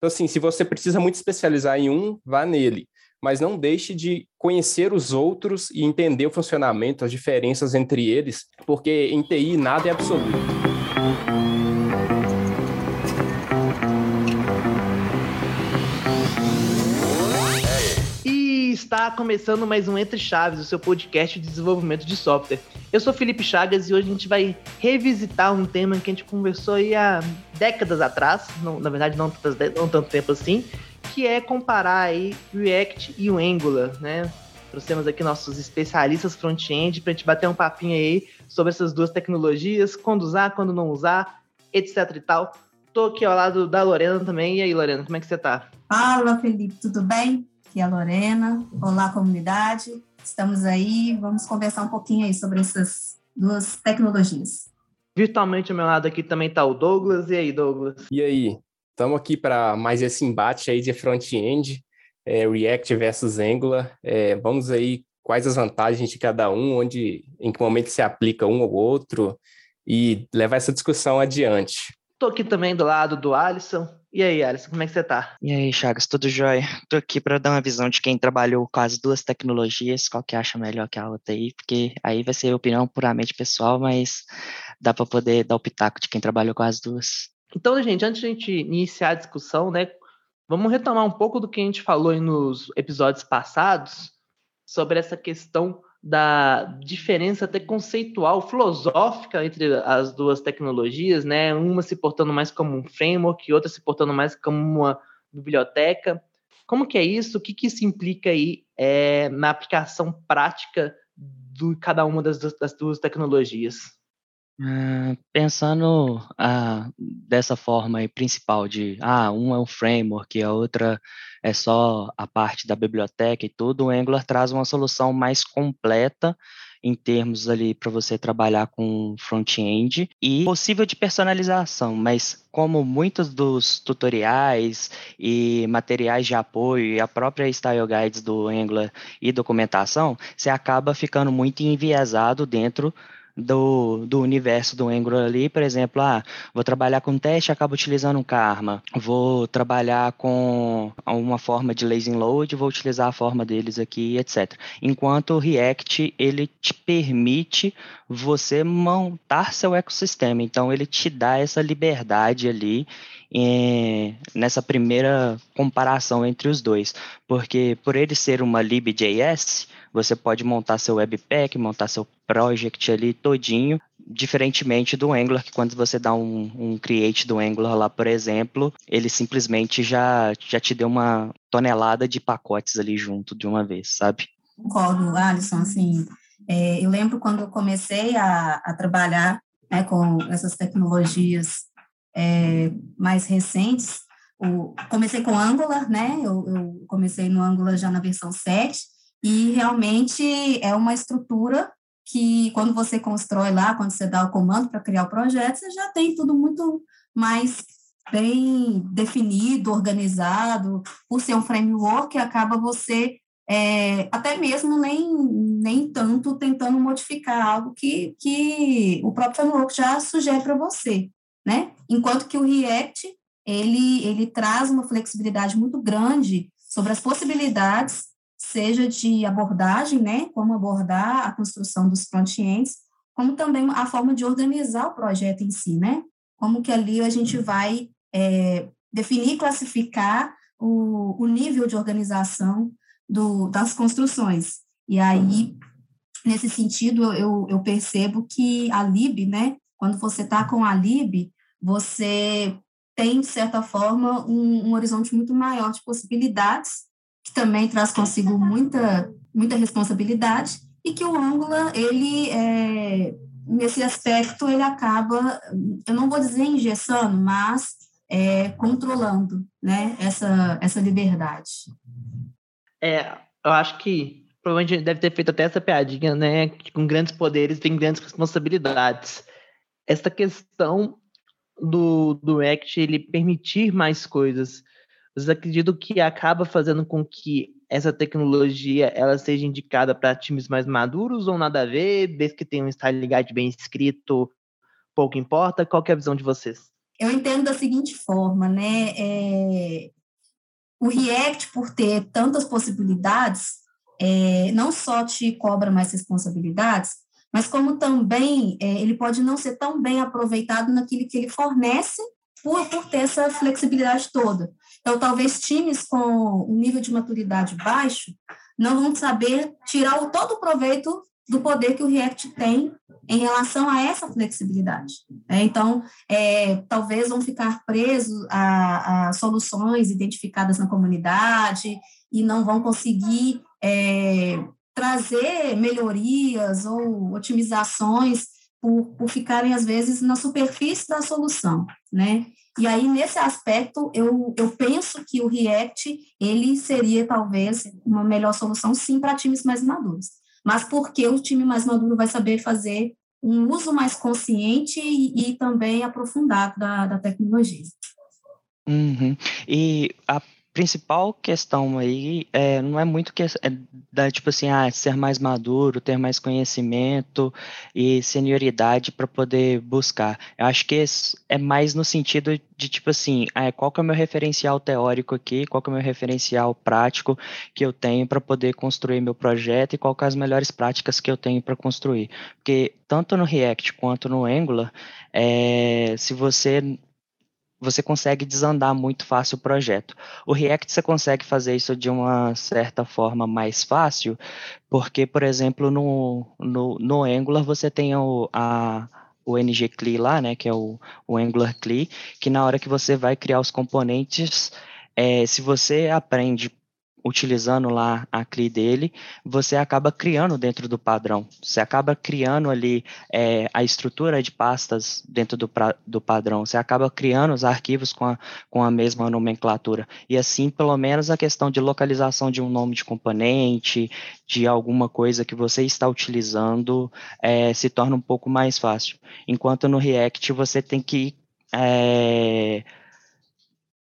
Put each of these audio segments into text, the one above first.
Então, assim, se você precisa muito especializar em um, vá nele. Mas não deixe de conhecer os outros e entender o funcionamento, as diferenças entre eles, porque em TI nada é absoluto. Está começando mais um Entre Chaves, o seu podcast de desenvolvimento de software. Eu sou Felipe Chagas e hoje a gente vai revisitar um tema que a gente conversou aí há décadas atrás, não, na verdade não, não tanto tempo assim, que é comparar aí React e o Angular, né? Trouxemos aqui nossos especialistas front-end para a gente bater um papinho aí sobre essas duas tecnologias, quando usar, quando não usar, etc e tal. Tô aqui ao lado da Lorena também. E aí, Lorena, como é que você tá? Fala, Felipe, tudo bem? Aqui é a Lorena. Olá, comunidade. Estamos aí, vamos conversar um pouquinho aí sobre essas duas tecnologias. Virtualmente ao meu lado aqui também está o Douglas. E aí, Douglas? E aí? Estamos aqui para mais esse embate aí de front-end, é, React versus Angular. É, vamos aí quais as vantagens de cada um, onde, em que momento se aplica um ou outro e levar essa discussão adiante. Estou aqui também do lado do Alisson. E aí, Alisson, como é que você tá? E aí, Chagas, tudo jóia? Tô aqui para dar uma visão de quem trabalhou com as duas tecnologias, qual que acha melhor que a outra aí, porque aí vai ser opinião puramente pessoal, mas dá para poder dar o pitaco de quem trabalhou com as duas. Então, gente, antes de a gente iniciar a discussão, né, vamos retomar um pouco do que a gente falou nos episódios passados sobre essa questão da diferença até conceitual, filosófica entre as duas tecnologias, né? Uma se portando mais como um framework e outra se portando mais como uma biblioteca. Como que é isso? O que, que isso implica aí é, na aplicação prática de cada uma das, das duas tecnologias? Uh, pensando uh, dessa forma aí, principal de ah, um é um framework, a outra é só a parte da biblioteca e tudo, o Angular traz uma solução mais completa em termos ali para você trabalhar com front-end e possível de personalização, mas como muitos dos tutoriais e materiais de apoio e a própria style guides do Angular e documentação, você acaba ficando muito enviesado dentro do, do universo do Angular ali, por exemplo, ah, vou trabalhar com teste, acabo utilizando um Karma. Vou trabalhar com uma forma de lazy load, vou utilizar a forma deles aqui, etc. Enquanto o React, ele te permite você montar seu ecossistema. Então, ele te dá essa liberdade ali nessa primeira comparação entre os dois. Porque por ele ser uma lib.js, você pode montar seu webpack, montar seu project ali todinho, diferentemente do Angular, que quando você dá um, um create do Angular lá, por exemplo, ele simplesmente já, já te deu uma tonelada de pacotes ali junto de uma vez, sabe? Concordo, Alisson, assim, é, eu lembro quando eu comecei a, a trabalhar né, com essas tecnologias é, mais recentes, o, comecei com Angular, né, eu, eu comecei no Angular já na versão 7, e realmente é uma estrutura que quando você constrói lá, quando você dá o comando para criar o projeto, você já tem tudo muito mais bem definido, organizado, por ser um framework, acaba você é, até mesmo nem, nem tanto tentando modificar algo que, que o próprio framework já sugere para você, né? Enquanto que o React, ele, ele traz uma flexibilidade muito grande sobre as possibilidades seja de abordagem, né, como abordar a construção dos front-ends, como também a forma de organizar o projeto em si, né, como que ali a gente vai é, definir, classificar o, o nível de organização do, das construções. E aí, nesse sentido, eu, eu percebo que a lib, né, quando você está com a lib, você tem, de certa forma, um, um horizonte muito maior de possibilidades que também traz consigo muita, muita responsabilidade, e que o Angular, ele, é, nesse aspecto, ele acaba, eu não vou dizer engessando, mas é, controlando né, essa, essa liberdade. É, eu acho que provavelmente deve ter feito até essa piadinha, né? Que com grandes poderes vem grandes responsabilidades. Essa questão do, do React ele permitir mais coisas vocês acreditam que acaba fazendo com que essa tecnologia ela seja indicada para times mais maduros ou nada a ver, desde que tenha um style guide bem escrito, pouco importa? Qual é a visão de vocês? eu entendo da seguinte forma, né? É, o React, por ter tantas possibilidades, é, não só te cobra mais responsabilidades, mas como também é, ele pode não ser tão bem aproveitado naquilo que ele fornece por, por ter essa flexibilidade toda. Então, talvez times com um nível de maturidade baixo não vão saber tirar o todo o proveito do poder que o React tem em relação a essa flexibilidade. Né? Então, é, talvez vão ficar presos a, a, soluções identificadas na comunidade e não vão conseguir é, trazer melhorias ou otimizações por, por ficarem, às vezes, na superfície da solução, né? E aí, nesse aspecto, eu, eu penso que o React, ele seria, talvez, uma melhor solução, sim, para times mais maduros. Mas porque o time mais maduro vai saber fazer um uso mais consciente e, e também aprofundado da, da tecnologia. Uhum. E a principal questão aí é, não é muito que é da tipo assim, ah, ser mais maduro, ter mais conhecimento e senioridade para poder buscar. Eu acho que é mais no sentido de tipo assim, ah, qual que é o meu referencial teórico aqui, qual que é o meu referencial prático que eu tenho para poder construir meu projeto e qual que é as melhores práticas que eu tenho para construir. Porque tanto no React quanto no Angular, é, se você você consegue desandar muito fácil o projeto. O React você consegue fazer isso de uma certa forma mais fácil, porque, por exemplo, no, no, no Angular você tem o, a, o ngCli lá, né, que é o, o Angular CLI, que na hora que você vai criar os componentes, é, se você aprende utilizando lá a CLI dele, você acaba criando dentro do padrão. Você acaba criando ali é, a estrutura de pastas dentro do, pra, do padrão. Você acaba criando os arquivos com a, com a mesma nomenclatura. E assim, pelo menos a questão de localização de um nome de componente, de alguma coisa que você está utilizando, é, se torna um pouco mais fácil. Enquanto no React você tem que é,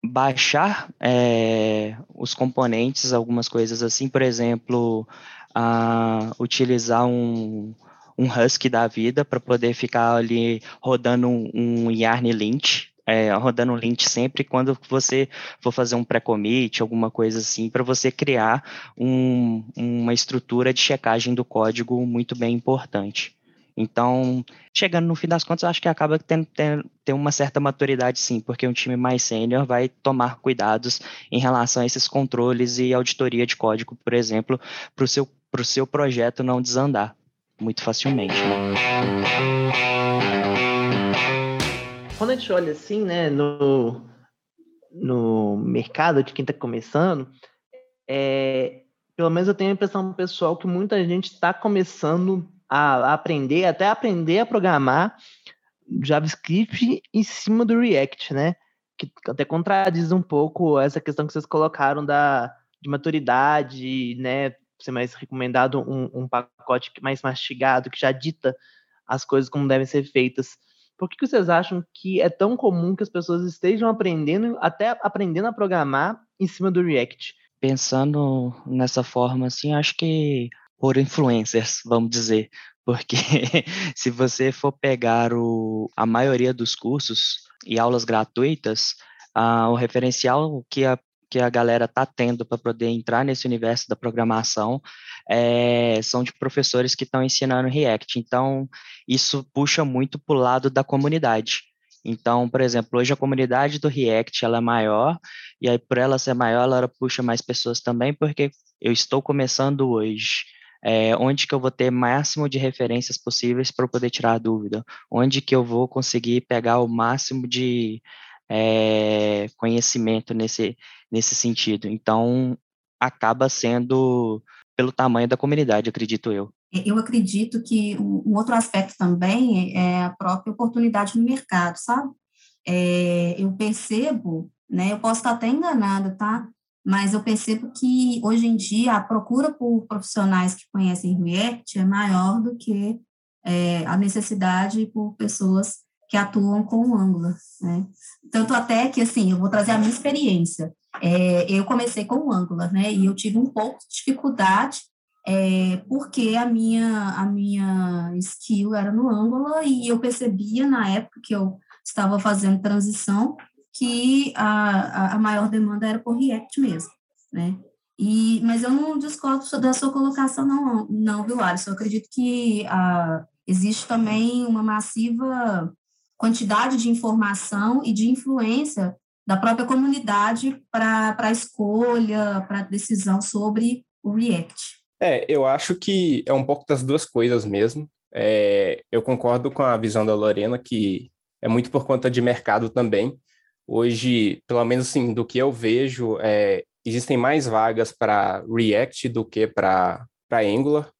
baixar é, os componentes, algumas coisas assim, por exemplo, a utilizar um, um da vida para poder ficar ali rodando um, um Yarn Lint, é, rodando um lint sempre quando você for fazer um pré-commit, alguma coisa assim, para você criar um, uma estrutura de checagem do código muito bem importante. Então, chegando no fim das contas, eu acho que acaba tendo, tendo, ter uma certa maturidade, sim, porque um time mais sênior vai tomar cuidados em relação a esses controles e auditoria de código, por exemplo, para o seu, pro seu projeto não desandar muito facilmente. Né? Quando a gente olha assim, né, no, no mercado de quem está começando, é, pelo menos eu tenho a impressão pessoal que muita gente está começando a aprender, até aprender a programar JavaScript em cima do React, né? Que até contradiz um pouco essa questão que vocês colocaram da, de maturidade, né? Ser mais recomendado um, um pacote mais mastigado, que já dita as coisas como devem ser feitas. Por que, que vocês acham que é tão comum que as pessoas estejam aprendendo, até aprendendo a programar em cima do React? Pensando nessa forma, assim, acho que por influencers, vamos dizer, porque se você for pegar o, a maioria dos cursos e aulas gratuitas, o referencial que a, que a galera está tendo para poder entrar nesse universo da programação é, são de professores que estão ensinando React. Então, isso puxa muito para o lado da comunidade. Então, por exemplo, hoje a comunidade do React ela é maior, e aí por ela ser maior, ela puxa mais pessoas também, porque eu estou começando hoje é, onde que eu vou ter máximo de referências possíveis para poder tirar a dúvida, onde que eu vou conseguir pegar o máximo de é, conhecimento nesse, nesse sentido. Então, acaba sendo pelo tamanho da comunidade, acredito eu. Eu acredito que um outro aspecto também é a própria oportunidade no mercado, sabe? É, eu percebo, né, eu posso estar até enganada, tá? Mas eu percebo que hoje em dia a procura por profissionais que conhecem React é maior do que é, a necessidade por pessoas que atuam com o Angular, né? Tanto até que, assim, eu vou trazer a minha experiência. É, eu comecei com o Angular, né? E eu tive um pouco de dificuldade é, porque a minha, a minha skill era no Angular e eu percebia na época que eu estava fazendo transição, que a, a maior demanda era por React mesmo, né? E, mas eu não discordo da sua colocação, não, não viu, Alisson? Eu acredito que ah, existe também uma massiva quantidade de informação e de influência da própria comunidade para a escolha, para a decisão sobre o React. É, eu acho que é um pouco das duas coisas mesmo. É, eu concordo com a visão da Lorena, que é muito por conta de mercado também. Hoje, pelo menos assim, do que eu vejo, é, existem mais vagas para React do que para Angular.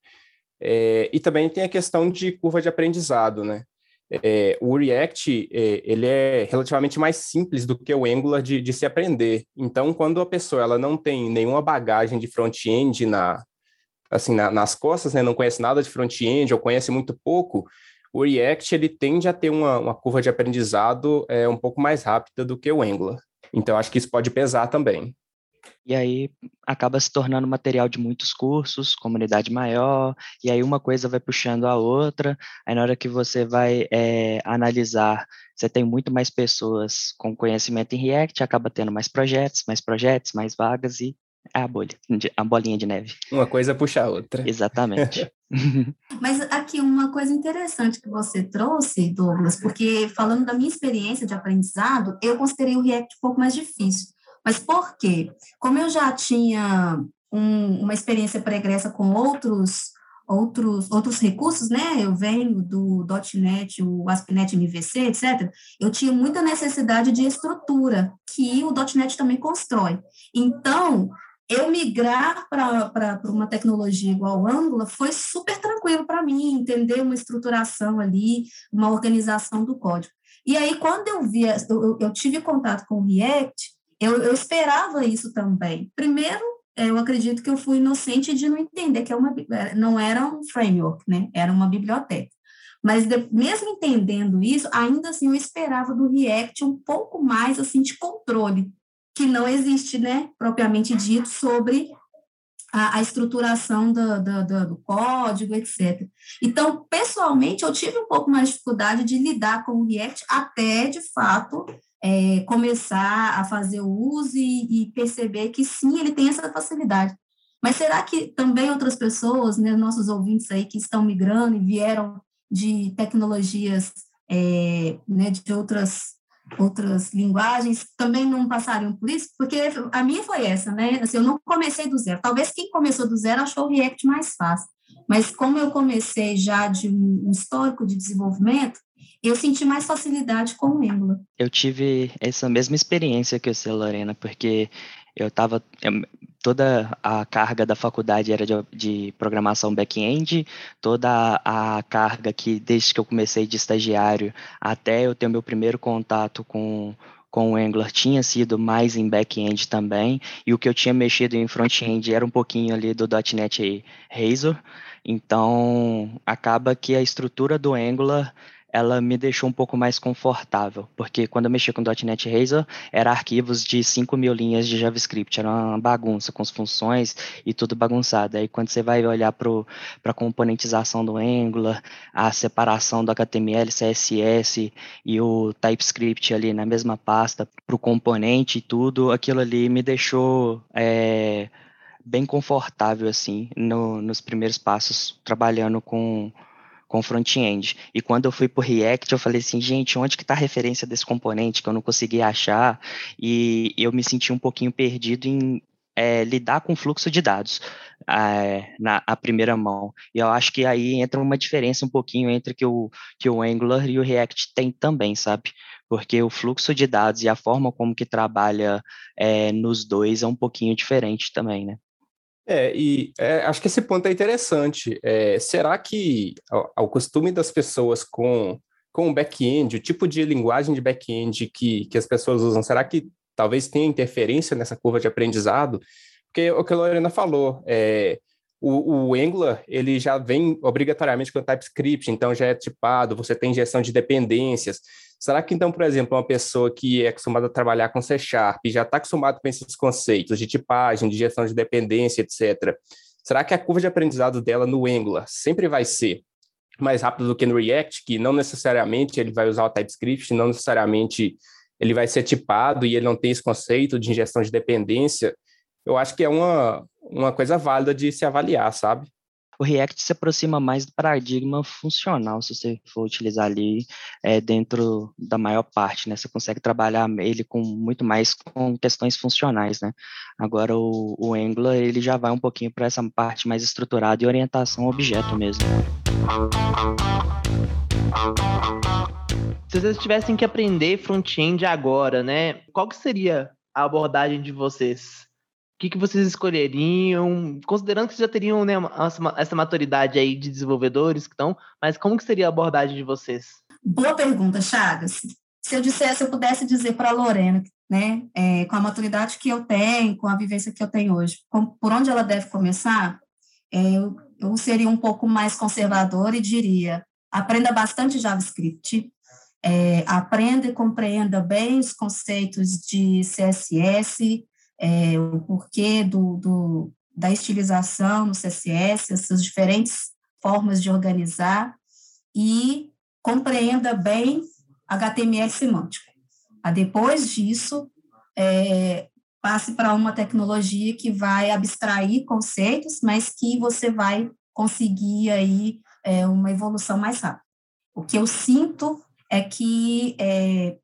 É, e também tem a questão de curva de aprendizado, né? É, o React é, ele é relativamente mais simples do que o Angular de, de, se aprender. Então, quando a pessoa ela não tem nenhuma bagagem de front-end na, assim, na, nas costas, né, não conhece nada de front-end ou conhece muito pouco, o React ele tende a ter uma, uma curva de aprendizado é, um pouco mais rápida do que o Angular. Então, acho que isso pode pesar também. E aí acaba se tornando material de muitos cursos, comunidade maior, e aí uma coisa vai puxando a outra. Aí na hora que você vai é, analisar, você tem muito mais pessoas com conhecimento em React, acaba tendo mais projetos, mais projetos, mais vagas e a bolha, a bolinha de neve. Uma coisa puxa a outra. Exatamente. Mas aqui uma coisa interessante que você trouxe, Douglas, porque falando da minha experiência de aprendizado, eu considerei o React um pouco mais difícil. Mas por quê? Como eu já tinha um, uma experiência pregressa com outros outros outros recursos, né? Eu venho do .NET, o ASP.NET MVC, etc. Eu tinha muita necessidade de estrutura que o .NET também constrói. Então, eu migrar para uma tecnologia igual Angular foi super tranquilo para mim, entender uma estruturação ali, uma organização do código. E aí, quando eu vi, eu, eu tive contato com o React, eu, eu esperava isso também. Primeiro, é, eu acredito que eu fui inocente de não entender que é uma, não era um framework, né? Era uma biblioteca. Mas mesmo entendendo isso, ainda assim eu esperava do React um pouco mais assim de controle, que não existe, né, propriamente dito sobre a, a estruturação do, do, do, código, etc. Então, pessoalmente, eu tive um pouco mais de dificuldade de lidar com o React até, de fato, é, começar a fazer o uso e, e, perceber que sim, ele tem essa facilidade. Mas será que também outras pessoas, né, nossos ouvintes aí que estão migrando e vieram de tecnologias, é, né, de outras outras linguagens também não passariam por isso? Porque a minha foi essa, né? Assim, eu não comecei do zero. Talvez quem começou do zero achou o React mais fácil. Mas como eu comecei já de um histórico de desenvolvimento, eu senti mais facilidade com o Angular. Eu tive essa mesma experiência que você, Lorena, porque eu estava toda a carga da faculdade era de, de programação back-end, toda a, carga que desde que eu comecei de estagiário até eu ter meu primeiro contato com com o Angular tinha sido mais em back-end também, e o que eu tinha mexido em front-end era um pouquinho ali do .NET Razor, então acaba que a estrutura do Angular ela me deixou um pouco mais confortável, porque quando eu mexia com .NET Razor, era arquivos de 5 mil linhas de JavaScript, era uma bagunça com as funções e tudo bagunçado. Aí quando você vai olhar para a componentização do Angular, a separação do HTML, CSS e o TypeScript ali na mesma pasta, para o componente e tudo, aquilo ali me deixou... É, bem confortável assim no, nos primeiros passos trabalhando com com front-end. E quando eu fui para o React, eu falei assim, gente, onde que está a referência desse componente que eu não consegui achar? E eu me senti um pouquinho perdido em é, lidar com fluxo de dados é, na primeira mão. E eu acho que aí entra uma diferença um pouquinho entre que o, que o Angular e o React tem também, sabe? Porque o fluxo de dados e a forma como que trabalha é, nos dois é um pouquinho diferente também, né? É, e é, acho que esse ponto é interessante. É, será que ao, costume das pessoas com, com o back-end, o tipo de linguagem de back-end que, que as pessoas usam, será que talvez tenha interferência nessa curva de aprendizado? Porque o que a Lorena falou, é, o, o Angular ele já vem obrigatoriamente com o TypeScript, então já é tipado, você tem gestão de dependências. Será que, então, por exemplo, uma pessoa que é acostumada a trabalhar com C Sharp, já está acostumado com esses conceitos de tipagem, de gestão de dependência, etc., será que a curva de aprendizado dela no Angular sempre vai ser mais rápido do que no React, que não necessariamente ele vai usar o TypeScript, não necessariamente ele vai ser tipado e ele não tem esse conceito de injeção de dependência, eu acho que é uma, uma coisa válida de se avaliar, sabe? O React se aproxima mais do paradigma funcional, se você for utilizar ali é, dentro da maior parte, né? Você consegue trabalhar ele com muito mais com questões funcionais, né? Agora o, o Angular, ele já vai um pouquinho para essa parte mais estruturada e orientação ao objeto mesmo. Se vocês tivessem que aprender front-end agora, né? Qual que seria a abordagem de vocês? Que, que vocês escolheriam, considerando que vocês já teriam né, essa maturidade aí de desenvolvedores que estão, mas como que seria a abordagem de vocês? Boa pergunta, Chagas. Se eu dissesse, se eu pudesse dizer para a Lorena, né, é, com a maturidade que eu tenho, com a vivência que eu tenho hoje, com, por onde ela deve começar, é, eu, eu seria um pouco mais conservadora e diria, aprenda bastante JavaScript, é, aprenda e compreenda bem os conceitos de CSS, é, o porquê do, do, da estilização no CSS, essas diferentes formas de organizar, e compreenda bem HTML semântico. Depois disso, é, passe para uma tecnologia que vai abstrair conceitos, mas que você vai conseguir aí é, uma evolução mais rápida. O que eu sinto é que é,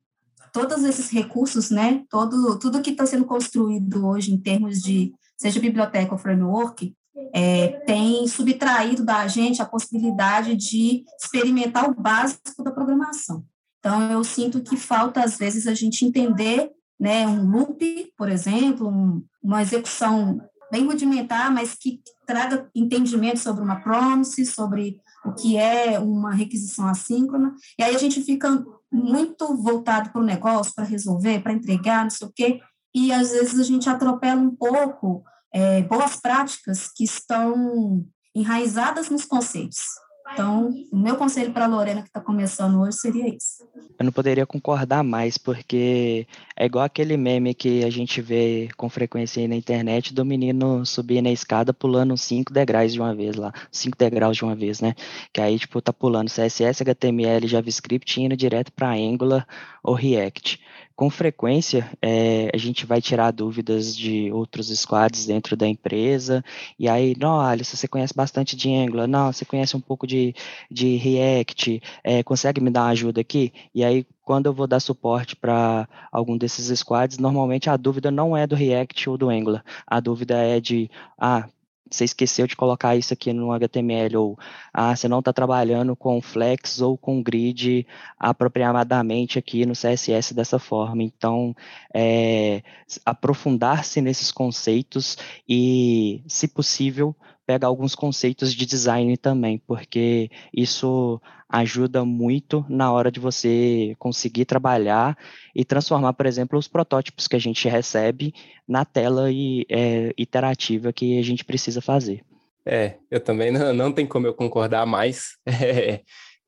todos esses recursos, né, todo, tudo que está sendo construído hoje em termos de, seja biblioteca ou framework, é, tem subtraído da gente a possibilidade de experimentar o básico da programação. Então, eu sinto que falta, às vezes, a gente entender né, um loop, por exemplo, um, uma execução bem rudimentar, mas que traga entendimento sobre uma promise, sobre o que é uma requisição assíncrona, e aí a gente fica muito voltado para o negócio, para resolver, para entregar, não sei o quê, e às vezes a gente atropela um pouco é, boas práticas que estão enraizadas nos conceitos. Então, o meu conselho para a Lorena que está começando hoje seria isso. Eu não poderia concordar mais, porque é igual aquele meme que a gente vê com frequência aí na internet do menino subir na escada pulando cinco degraus de uma vez lá, cinco degraus de uma vez, né? Que aí, tipo, tá pulando CSS, HTML, JavaScript indo direto para Angular ou React com frequência é, a gente vai tirar dúvidas de outros squads dentro da empresa, e aí, não, Alice, você conhece bastante de Angular, não, você conhece um pouco de, de React, é, consegue me dar uma ajuda aqui? E aí, quando eu vou dar suporte para algum desses squads, normalmente a dúvida não é do React ou do Angular, a dúvida é de, ah, você esqueceu de colocar isso aqui no HTML, ou ah, você não está trabalhando com flex ou com grid apropriadamente aqui no CSS dessa forma. Então, é, aprofundar-se nesses conceitos e, se possível, pegar alguns conceitos de design também, porque isso ajuda muito na hora de você conseguir trabalhar e transformar, por exemplo, os protótipos que a gente recebe na tela e, é, iterativa que a gente precisa fazer. É, eu também não, não tem como eu concordar mais.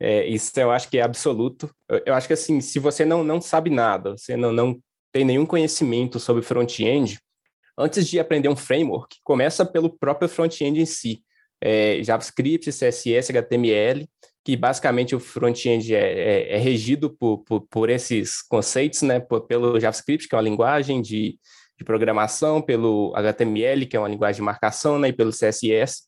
É, é, isso eu acho que é absoluto. Eu, eu, acho que assim, se você não, não sabe nada, você não, não tem nenhum conhecimento sobre front-end, antes de aprender um framework, começa pelo próprio front-end em si. É, JavaScript, CSS, HTML, que basicamente o front-end é, é, é, regido por, por, por, esses conceitos, né, pelo JavaScript, que é uma linguagem de, de, programação, pelo HTML, que é uma linguagem de marcação, né, e pelo CSS.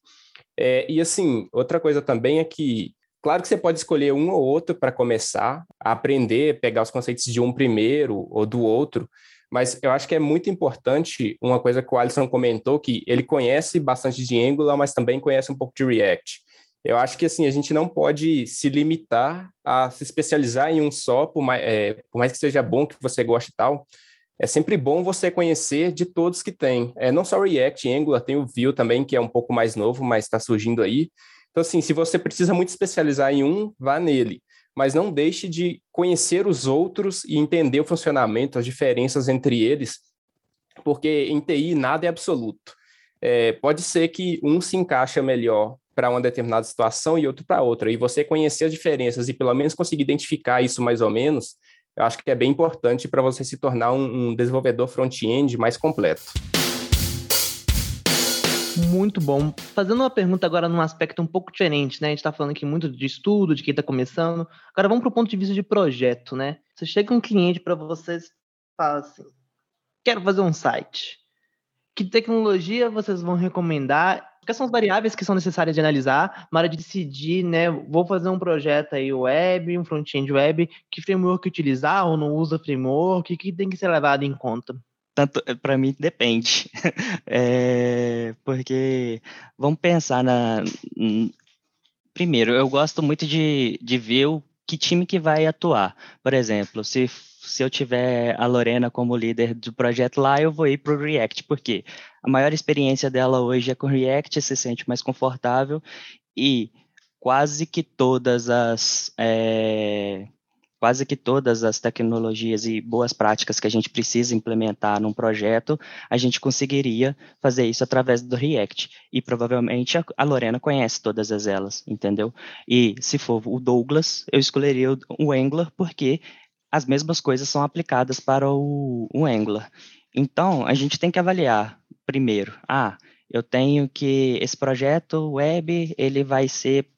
É, e assim, outra coisa também é que, claro que você pode escolher um ou outro para começar a aprender, pegar os conceitos de um primeiro ou do outro, mas eu acho que é muito importante uma coisa que o Alisson comentou, que ele conhece bastante de Angular, mas também conhece um pouco de React. Eu acho que assim a gente não pode se limitar a se especializar em um só, por mais, é, por mais que seja bom, que você goste e tal. É sempre bom você conhecer de todos que tem. É, não só React, Angular, tem o Vue também, que é um pouco mais novo, mas está surgindo aí. Então, assim, se você precisa muito especializar em um, vá nele. Mas não deixe de conhecer os outros e entender o funcionamento, as diferenças entre eles, porque em TI nada é absoluto. É, pode ser que um se encaixa melhor para uma determinada situação e outro para outra. E você conhecer as diferenças e pelo menos conseguir identificar isso mais ou menos, eu acho que é bem importante para você se tornar um, um desenvolvedor front-end mais completo. Muito bom. Fazendo uma pergunta agora num aspecto um pouco diferente, né? A gente está falando aqui muito de estudo, de quem está começando. Agora vamos para o ponto de vista de projeto, né? Você chega um cliente para vocês fala assim: quero fazer um site. Que tecnologia vocês vão recomendar? Quais são as variáveis que são necessárias de analisar na hora de decidir, né? Vou fazer um projeto aí web, um front-end web, que framework utilizar ou não usa framework, o que tem que ser levado em conta? Tanto eh, para mim depende, é, porque vamos pensar na primeiro eu gosto muito de, de ver o que time que vai atuar. Por exemplo, se se eu tiver a Lorena como líder do projeto lá, eu vou ir para o React, porque a maior experiência dela hoje é com React, se sente mais confortável. E quase que todas as é, quase que todas as tecnologias e boas práticas que a gente precisa implementar num projeto, a gente conseguiria fazer isso através do React. E provavelmente a Lorena conhece todas as elas, entendeu? E se for o Douglas, eu escolheria o Angular porque as mesmas coisas são aplicadas para o, o Angular. Então, a gente tem que avaliar primeiro, ah, eu tenho que esse projeto web ele vai ser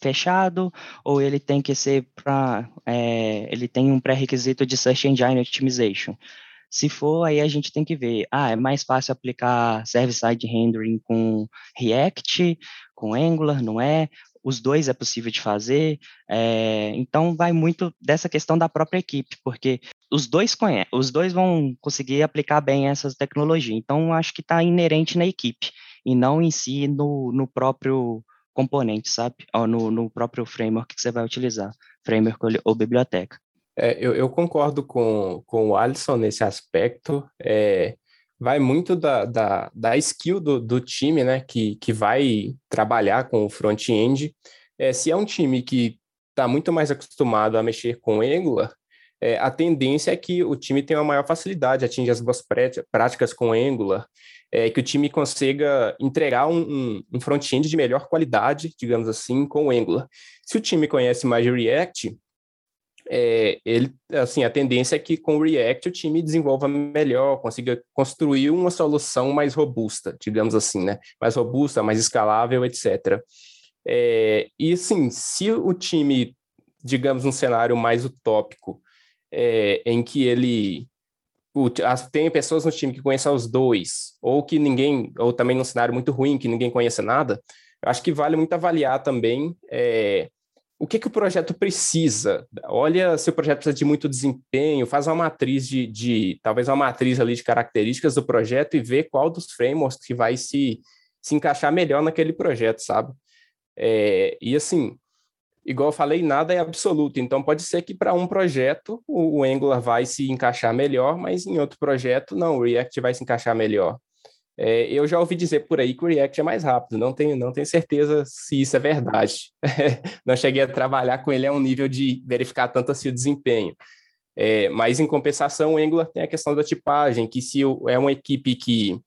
fechado ou ele tem que ser para é, ele tem um pré-requisito de Search Engine Optimization. Se for, aí a gente tem que ver, ah, é mais fácil aplicar server-side rendering com React, com Angular, não é? Os dois é possível de fazer, é, então vai muito dessa questão da própria equipe, porque os dois conhecem, os dois vão conseguir aplicar bem essas tecnologias, então acho que está inerente na equipe, e não em si no, no próprio componente, sabe? No, no próprio framework que você vai utilizar, framework ou, ou biblioteca. É, eu, eu, concordo com, com o Alisson nesse aspecto. É, vai muito da, da, da skill do, do time, né? Que, que vai trabalhar com o front-end. É, se é um time que está muito mais acostumado a mexer com Angular, é, a tendência é que o time tenha uma maior facilidade, atinge as boas práticas com Angular, é, que o time consiga entregar um, um, front-end de melhor qualidade, digamos assim, com o Angular. Se o time conhece mais React, é, ele, assim, a tendência é que com o React o time desenvolva melhor, consiga construir uma solução mais robusta, digamos assim, né? Mais robusta, mais escalável, etc. É, e assim, se o time, digamos, um cenário mais utópico, é, em que ele tem pessoas no time que conhecem os dois, ou que ninguém, ou também num cenário muito ruim, que ninguém conhece nada, acho que vale muito avaliar também é, o que, que o projeto precisa. Olha se o projeto precisa de muito desempenho, faz uma matriz de, de talvez uma matriz ali de características do projeto e vê qual dos frameworks que vai se, se encaixar melhor naquele projeto, sabe? É, e assim, igual eu falei, nada é absoluto. Então, pode ser que para um projeto o, o, Angular vai se encaixar melhor, mas em outro projeto, não, o React vai se encaixar melhor. É, eu já ouvi dizer por aí que o React é mais rápido, não tenho, não tenho certeza se isso é verdade. não cheguei a trabalhar com ele a um nível de verificar tanto assim o desempenho. É, mas, em compensação, o Angular tem a questão da tipagem, que se é uma equipe que,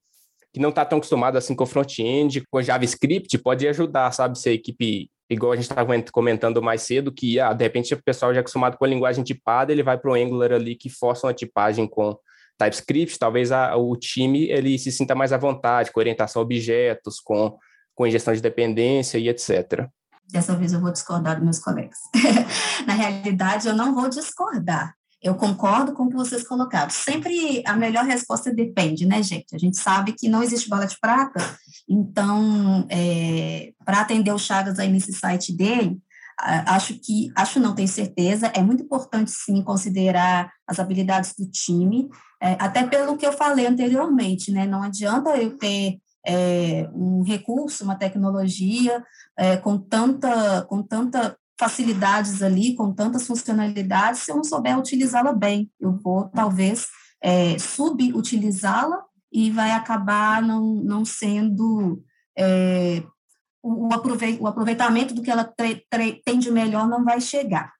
que não está tão acostumada assim com front-end, com JavaScript, pode ajudar, sabe? Se a equipe igual a gente estava comentando mais cedo, que ah, de repente o pessoal já é acostumado com a linguagem tipada, ele vai para o Angular ali que força uma tipagem com TypeScript, talvez a, o time ele se sinta mais à vontade com orientação a objetos, com, com injeção de dependência e etc. Dessa vez eu vou discordar dos meus colegas. Na realidade, eu não vou discordar. Eu concordo com o que vocês colocaram. Sempre a melhor resposta depende, né, gente? A gente sabe que não existe bola de prata, então, é, para atender o Chagas aí nesse site dele, acho que, acho não, tenho certeza, é muito importante sim considerar as habilidades do time, é, até pelo que eu falei anteriormente, né? Não adianta eu ter é, um recurso, uma tecnologia é, com tanta, com tanta facilidades ali, com tantas funcionalidades, se eu não souber utilizá-la bem. Eu vou, talvez, é, subutilizá-la e vai acabar não, não sendo. É, o, o aproveitamento do que ela tem de melhor não vai chegar.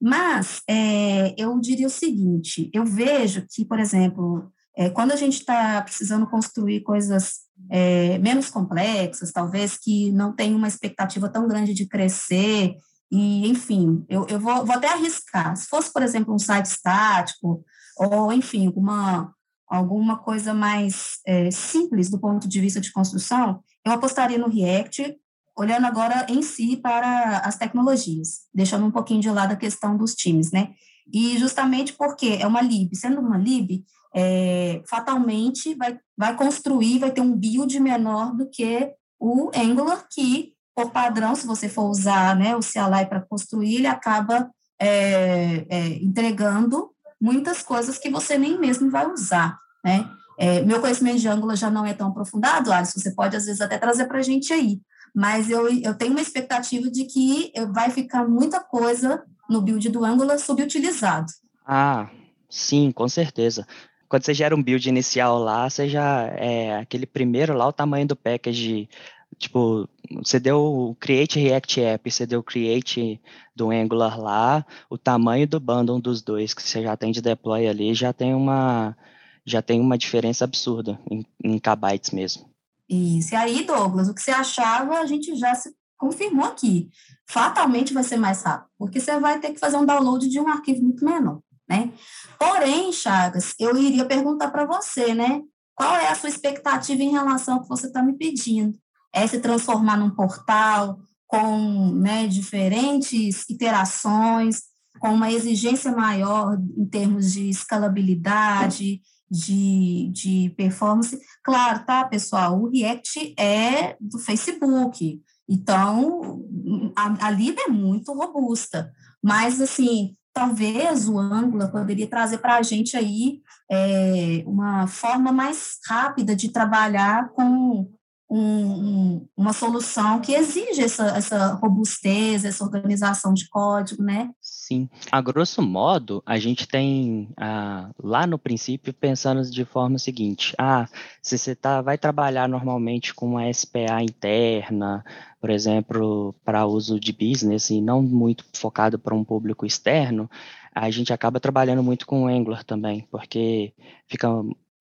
Mas é, eu diria o seguinte: eu vejo que, por exemplo, é, quando a gente está precisando construir coisas é, menos complexas, talvez que não tem uma expectativa tão grande de crescer e, enfim, eu, eu vou, vou até arriscar. Se fosse, por exemplo, um site estático, ou, enfim, alguma, alguma coisa mais é, simples do ponto de vista de construção, eu apostaria no React, olhando agora em si para as tecnologias, deixando um pouquinho de lado a questão dos times, né? E justamente porque é uma lib, sendo uma lib, é, fatalmente vai, vai construir, vai ter um build menor do que o Angular, que, por padrão, se você for usar né, o CLI para construir, ele acaba é, é, entregando muitas coisas que você nem mesmo vai usar, né? É, meu conhecimento de Angular já não é tão aprofundado, Alisson, você pode às vezes até trazer para a gente aí, mas eu, eu tenho uma expectativa de que vai ficar muita coisa no build do Angular subutilizado. Ah, sim, com certeza. Quando você gera um build inicial lá, você já é aquele primeiro lá, o tamanho do package, tipo, você deu o create react app, você deu o create do Angular lá, o tamanho do bundle dos dois que você já tem de deploy ali já tem uma já tem uma diferença absurda em, em kbytes mesmo. Isso. E aí, Douglas, o que você achava, a gente já se confirmou aqui. Fatalmente vai ser mais rápido, porque você vai ter que fazer um download de um arquivo muito menor, né? Porém, Chagas, eu iria perguntar para você, né? Qual é a sua expectativa em relação ao que você está me pedindo? É se transformar num portal com né, diferentes iterações, com uma exigência maior em termos de escalabilidade, de, de performance. Claro, tá, pessoal? O React é do Facebook, então a, a é muito robusta, mas assim, talvez o Angular poderia trazer para a gente aí é, uma forma mais rápida de trabalhar com um, uma solução que exige essa, essa robustez, essa organização de código, né? Sim. A grosso modo, a gente tem ah, lá no princípio pensando de forma seguinte: ah, se você tá, vai trabalhar normalmente com uma SPA interna, por exemplo, para uso de business e não muito focado para um público externo, a gente acaba trabalhando muito com Angular também, porque fica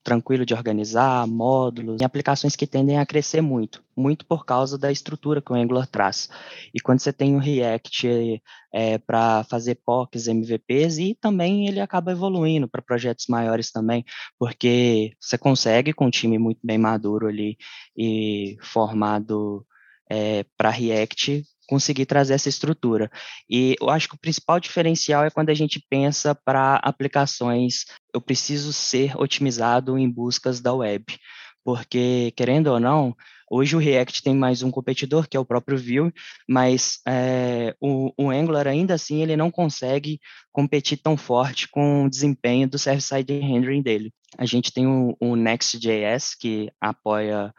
tranquilo de organizar, módulos, e aplicações que tendem a crescer muito, muito por causa da estrutura que o Angular traz. E quando você tem o React é, para fazer POCs, MVPs, e também ele acaba evoluindo para projetos maiores também, porque você consegue com um time muito bem maduro ali e formado é, para React conseguir trazer essa estrutura. E eu acho que o principal diferencial é quando a gente pensa para aplicações, eu preciso ser otimizado em buscas da web, porque, querendo ou não, hoje o React tem mais um competidor, que é o próprio Vue, mas é, o, o, Angular, ainda assim, ele não consegue competir tão forte com o desempenho do server-side rendering dele. A gente tem o, o Next.js, que apoia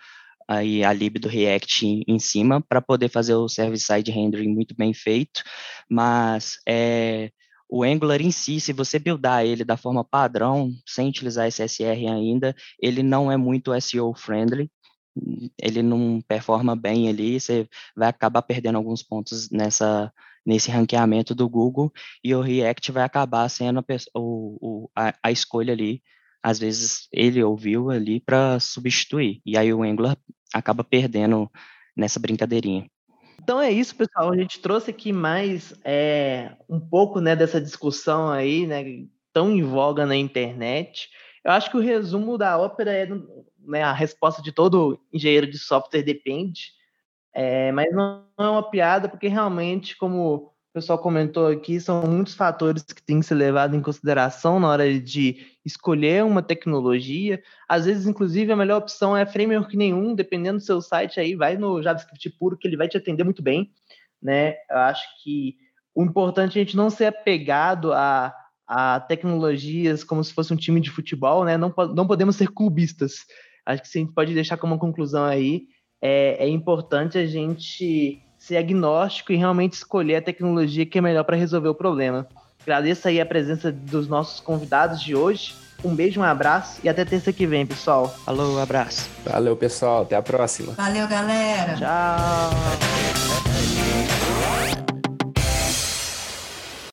aí a lib do React em, cima para poder fazer o server-side rendering muito bem feito, mas é, o Angular em si, se você buildar ele da forma padrão, sem utilizar SSR ainda, ele não é muito SEO friendly, ele não performa bem ali, você vai acabar perdendo alguns pontos nessa nesse ranqueamento do Google e o React vai acabar sendo a, o, a, a escolha ali às vezes ele ouviu ali para substituir. E aí o Angular acaba perdendo nessa brincadeirinha. Então é isso, pessoal. A gente trouxe aqui mais é, um pouco né, dessa discussão aí, né, tão em voga na internet. Eu acho que o resumo da ópera é né, a resposta de todo engenheiro de software depende, é, mas não é uma piada, porque realmente, como o pessoal comentou aqui, são muitos fatores que têm que ser levados em consideração na hora de escolher uma tecnologia. Às vezes, inclusive, a melhor opção é framework nenhum, dependendo do seu site aí, vai no JavaScript puro, que ele vai te atender muito bem. Né? Eu acho que o importante é a gente não ser apegado a, a tecnologias como se fosse um time de futebol, né? Não, não podemos ser clubistas. Acho que a gente pode deixar como conclusão aí, é, é importante a gente ser agnóstico e realmente escolher a tecnologia que é melhor para resolver o problema. Agradeço aí a presença dos nossos convidados de hoje. Um beijo, um abraço e até terça que vem, pessoal. Alô, abraço. Valeu, pessoal. Até a próxima. Valeu, galera. Tchau.